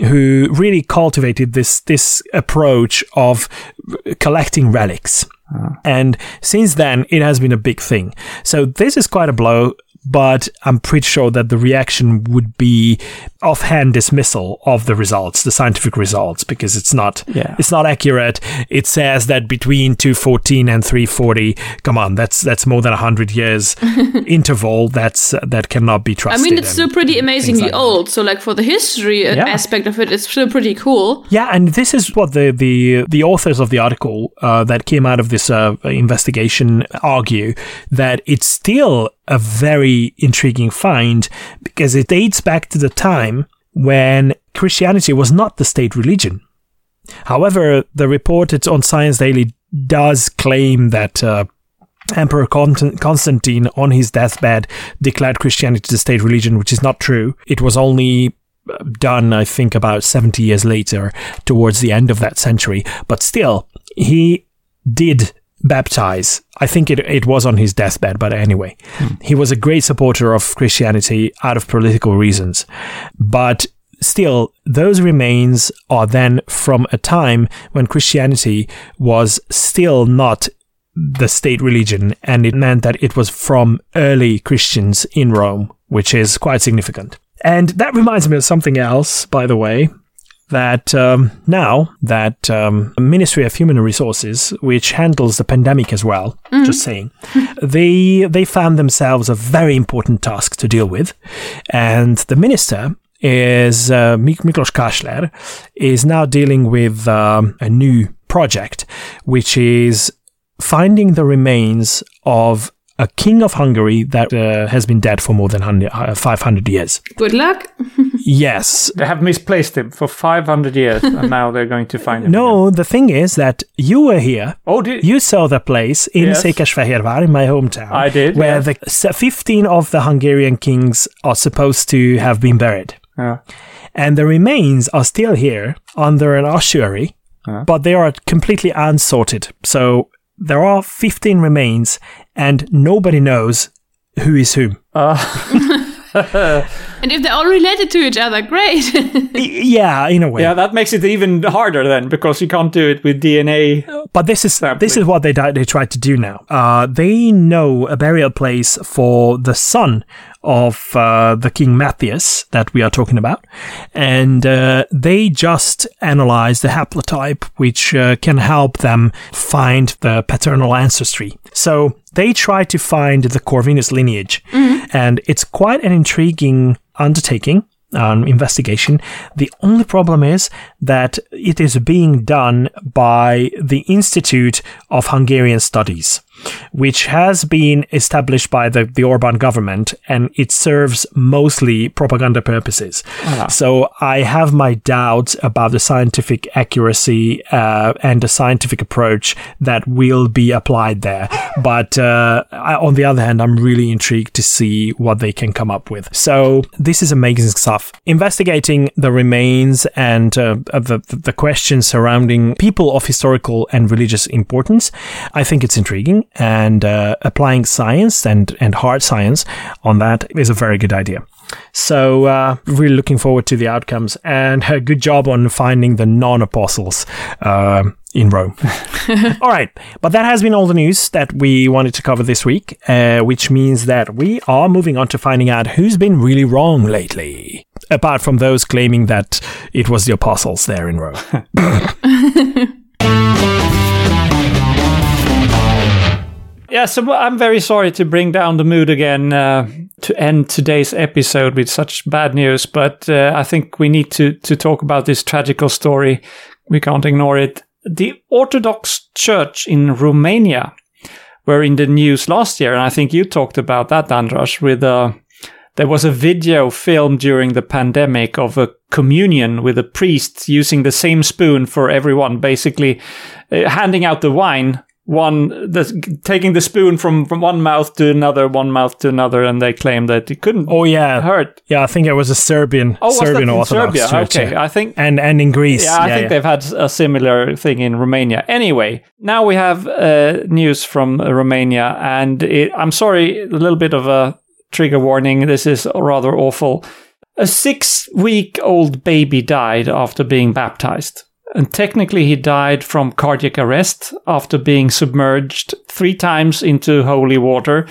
who really cultivated this this approach of collecting relics. And since then it has been a big thing. So this is quite a blow but I'm pretty sure that the reaction would be offhand dismissal of the results, the scientific results, because it's not Yeah. it's not accurate. It says that between 214 and 340, come on, that's that's more than 100 years (laughs) interval. That's that cannot be trusted. I mean, it's still pretty amazingly like that. old. So, like for the history uh Yeah. aspect of it, it's still pretty cool. Yeah, and this is what the the, the authors of the article uh, that came out of this uh, investigation argue that it's still a very intriguing find because it dates back to the time when Christianity was not the state religion. However, the report it's on Science Daily does claim that. Uh, Emperor Constantine, on his deathbed, declared Christianity the state religion, which is not true. It was only done, I think, about 70 years later, towards the end of that century. But still, he did baptize. I think it, it was on his deathbed, but anyway, hmm. he was a great supporter of Christianity out of political reasons. But still, those remains are then from a time when Christianity was still not the state religion, and it meant that it was from early Christians in Rome, which is quite significant. And that reminds me of something else, by the way, that um, now that um, Ministry of Human Resources, which handles the pandemic as well, just saying, they they found themselves a very important task to deal with, and the minister is uh, Mik- Miklos Kásler is now dealing with um, a new project, which is finding the remains of a king of Hungary that uh, has been dead for more than 100, uh, 500 years. Good luck. (laughs) Yes. They have misplaced him for 500 years, and now they're going to find him. again. No, the thing is that you were here. Oh, did You saw the place in Yes. Székesfehérvár, in my hometown. I did, Where yes. the 15 of the Hungarian kings are supposed to have been buried. Yeah. And the remains are still here under an ossuary, Yeah. but they are completely unsorted. So there are 15 remains, and nobody knows who is who. (laughs) And if they're all related to each other, great. (laughs) Yeah, in a way. Yeah, that makes it even harder then because you can't do it with DNA. But this is Sampling. this is what they di- they tried to do now. Uh, they know a burial place for the son of uh, the King Matthias that we are talking about, and uh, they just analyze the haplotype, which uh, can help them find the paternal ancestry. So they try to find the Corvinus lineage, and it's quite an intriguing undertaking um, investigation. The only problem is that it is being done by the Institute of Hungarian Studies, which has been established by the, the Orban government and it serves mostly propaganda purposes. So I have my doubts about the scientific accuracy uh, and the scientific approach that will be applied there. But uh, I, on the other hand, I'm really intrigued to see what they can come up with. So this is amazing stuff. Investigating the remains and uh, the, the questions surrounding people of historical and religious importance, I think it's intriguing. And uh, applying science and, and hard science on that is a very good idea. So, uh, really looking forward to the outcomes and (laughs) a good job on finding the non apostles uh, in Rome. (laughs) all right. But that has been all the news that we wanted to cover this week, uh, which means that we are moving on to finding out who's been really wrong lately. Apart from those claiming that it was the apostles there in Rome. (laughs) Yeah, so I'm very sorry to bring down the mood again uh, to end today's episode with such bad news, but uh, I think we need to, to talk about this tragical story. We can't ignore it. The Orthodox Church in Romania were in the news last year, and I think you talked about that, Andras, with uh, there was a video filmed during the pandemic of a communion with a priest using the same spoon for everyone, basically uh, handing out the wine one the, taking the spoon from from one mouth to another one mouth to another and they claim that it couldn't Oh, yeah. hurt Yeah, I think it was a Serbian, oh Serbian was that Orthodox Serbia church. okay yeah. i think And, and in Greece. yeah, I think they've had a similar thing in Romania. Anyway, now we have uh, news from Romania, and it, I'm sorry, a little bit of a trigger warning. This is rather awful. A six week old baby died after being baptized. And technically, he died from cardiac arrest after being submerged three times into holy water.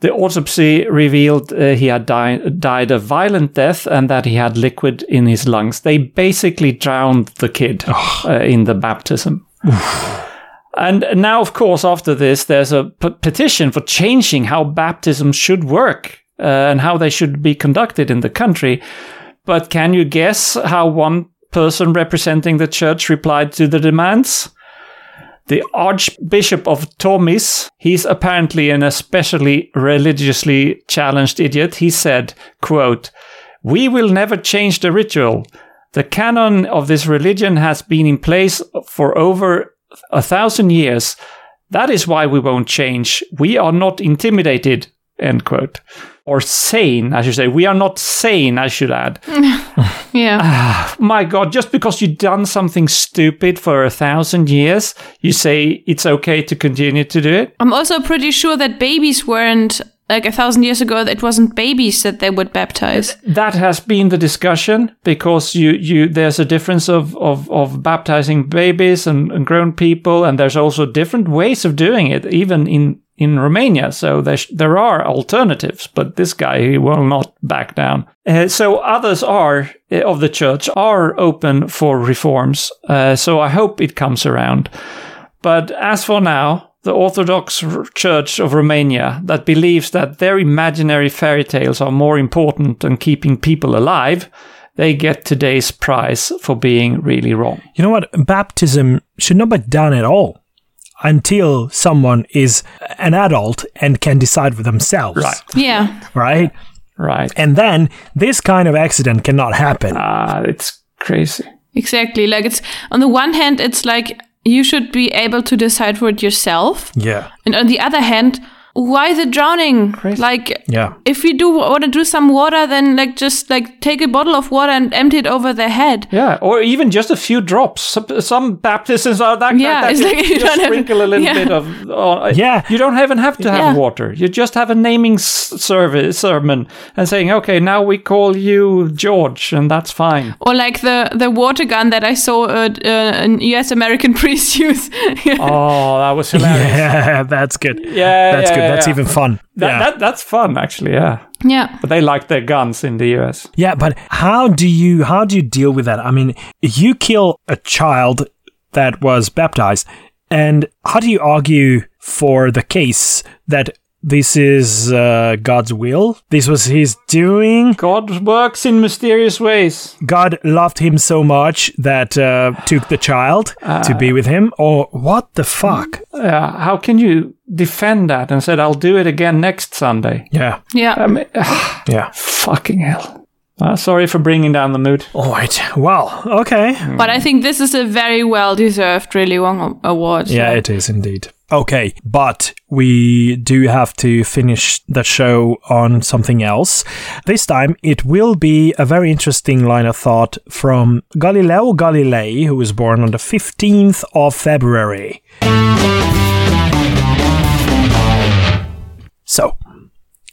The autopsy revealed uh, he had di- died a violent death and that he had liquid in his lungs. They basically drowned the kid uh, in the baptism. And now, of course, after this, there's a p- petition for changing how baptism should work uh, and how they should be conducted in the country. But can you guess how one person representing the church replied to the demands? The Archbishop of Tomis, he's apparently an especially religiously challenged idiot. He said, quote, We will never change the ritual. The canon of this religion has been in place for over a thousand years. That is why we won't change. We are not intimidated. End quote. Or sane, I should say. We are not sane, I should add. (laughs) Yeah. Ah, my God, just because you've done something stupid for a thousand years, you say it's okay to continue to do it? I'm also pretty sure that babies weren't like a thousand years ago. That it wasn't babies that they would baptize. That has been the discussion because you, you there's a difference of, of, of baptizing babies and, and grown people, and there's also different ways of doing it, even in in Romania. So there, sh- there are alternatives, but this guy he will not back down. Uh, so others are uh, of the church are open for reforms. Uh, so I hope it comes around. But as for now, the Orthodox Church of Romania that believes that their imaginary fairy tales are more important than keeping people alive, they get today's prize for being really wrong. You know what? Baptism should not be done at all until someone is an adult and can decide for themselves. Right. Yeah. Right? Right. And then this kind of accident cannot happen. Ah, it's crazy. Exactly. Like it's on the one hand, it's like you should be able to decide for it yourself. Yeah. And on the other hand, why the drowning? Crazy. Like Yeah. if you do want to do some water, then like just like take a bottle of water and empty it over their head. Yeah, or even just a few drops. Some, some baptisms are that. Yeah, that, it's you like you just don't have- sprinkle a little yeah. bit of. Uh, Yeah. you don't even have to have Yeah. water. You just have a naming service sermon and saying, "Okay, now we call you George," and that's fine. Or like the the water gun that I saw uh, uh, an U.S. American (laughs) priest use. Oh, that was (laughs) hilarious. Yeah, that's good. Yeah, That's yeah, good. That's yeah. even fun. That, yeah. that that's fun actually. Yeah, yeah. but they like their guns in the US. Yeah, but how do you how do you deal with that? I mean, you kill a child that was baptized, and how do you argue for the case that this is uh, God's will? This was His doing. God works in mysterious ways. God loved him so much that uh, took the child to be with him, or what the fuck? Yeah, how can you defend that and said, "I'll do it again next Sunday"? Yeah, Yeah. I mean, (sighs) yeah. fucking hell. Uh, sorry for bringing down the mood. All right. Well, okay. but I think this is a very well deserved really wrong award. Yeah, so- it is indeed. Okay, but we do have to finish the show on something else. This time, it will be a very interesting line of thought from Galileo Galilei, who was born on the 15th of February. So,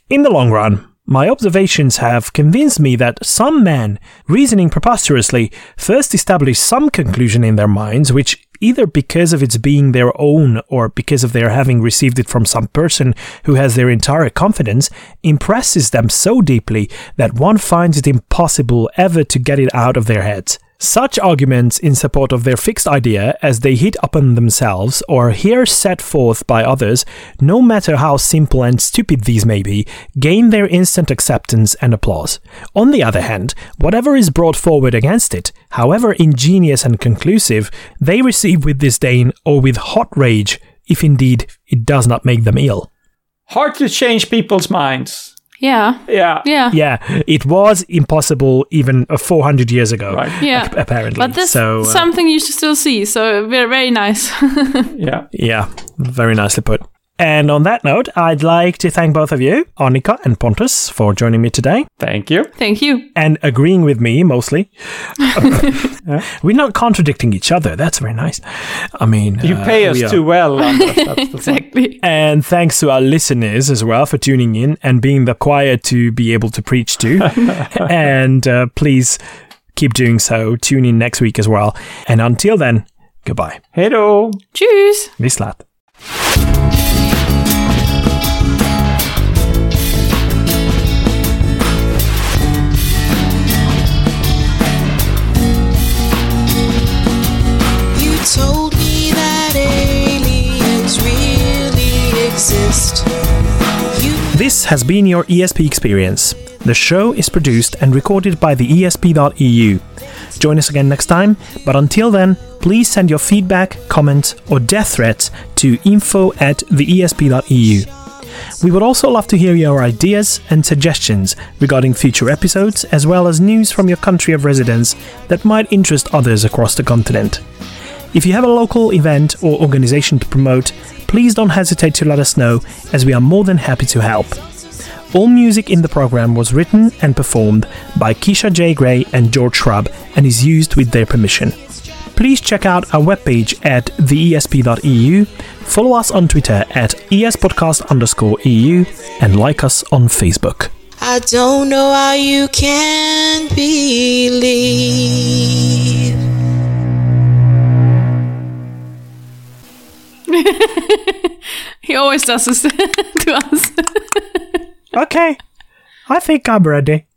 in the long run, my observations have convinced me that some men, reasoning preposterously, first establish some conclusion in their minds, which, either because of its being their own or because of their having received it from some person who has their entire confidence, impresses them so deeply that one finds it impossible ever to get it out of their heads. Such arguments in support of their fixed idea, as they hit upon themselves or hear set forth by others, no matter how simple and stupid these may be, gain their instant acceptance and applause. On the other hand, whatever is brought forward against it, however ingenious and conclusive, they receive with disdain or with hot rage, if indeed it does not make them ill. Hard to change people's minds. Yeah. Yeah. Yeah. Yeah, it was impossible even uh, 400 years ago. Right. Yeah. ap- apparently. But this so, uh, something you should still see. So very very nice. (laughs) Yeah. Yeah, very nicely put. And on that note, I'd like to thank both of you, Annika and Pontus, for joining me today Thank you. Thank you. and agreeing with me mostly. (laughs) We're not contradicting each other. That's very nice. I mean, You uh, pay us we are- too well. Anders, (laughs) that's the point. Exactly. And thanks to our listeners as well for tuning in and being the choir to be able to preach to. (laughs) and uh, please keep doing so. Tune in next week as well. And until then, goodbye. Hej Cheers. Tschüss. Vislat. Told me that aliens really exist. You This has been your ESP experience. The show is produced and recorded by the ESP.eu. Join us again next time, but until then, please send your feedback, comments, or death threats to info at the E ESP.eu. We would also love to hear your ideas and suggestions regarding future episodes, as well as news from your country of residence that might interest others across the continent. If you have a local event or organization to promote, please don't hesitate to let us know, as we are more than happy to help. All music in the program was written and performed by Keisha J. Gray and George Shrub and is used with their permission. Please check out our webpage at theesp.eu, follow us on Twitter at espodcast underscore EU, and like us on Facebook. I don't know how you can believe. (laughs) He always does this (laughs) to us. (laughs) Okay, I think I'm ready.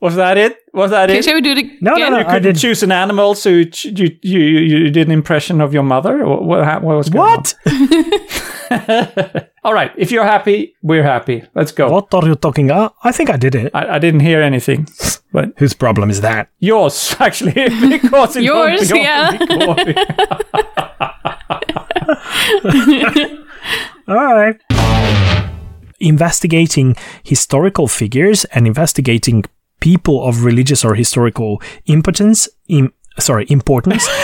Was that it? Was that Okay, it? shall we do it again? No, no, no, You I couldn't choose an animal, so you ch- you you, you did an impression of your mother. Or what, what was going What? on? All right. If you're happy, we're happy. Let's go. What are you talking about? I think I did it. I, I didn't hear anything, but Whose problem is that? yours actually because it Yours, won't be yeah. (laughs) All right. Investigating historical figures and investigating people of religious or historical impotence, Im- sorry, importance. (laughs)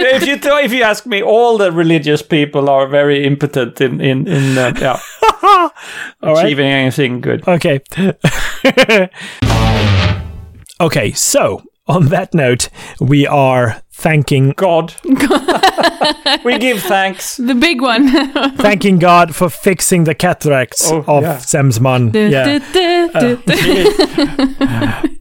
if you th- if you ask me, all the religious people are very impotent in in in uh, yeah, (laughs) All right. achieving anything good. Okay. okay, so on that note, we are thanking God, we give thanks. The big one. thanking God for fixing the cataracts Oh, of yeah. Semsman. Yeah. Du- uh, (laughs)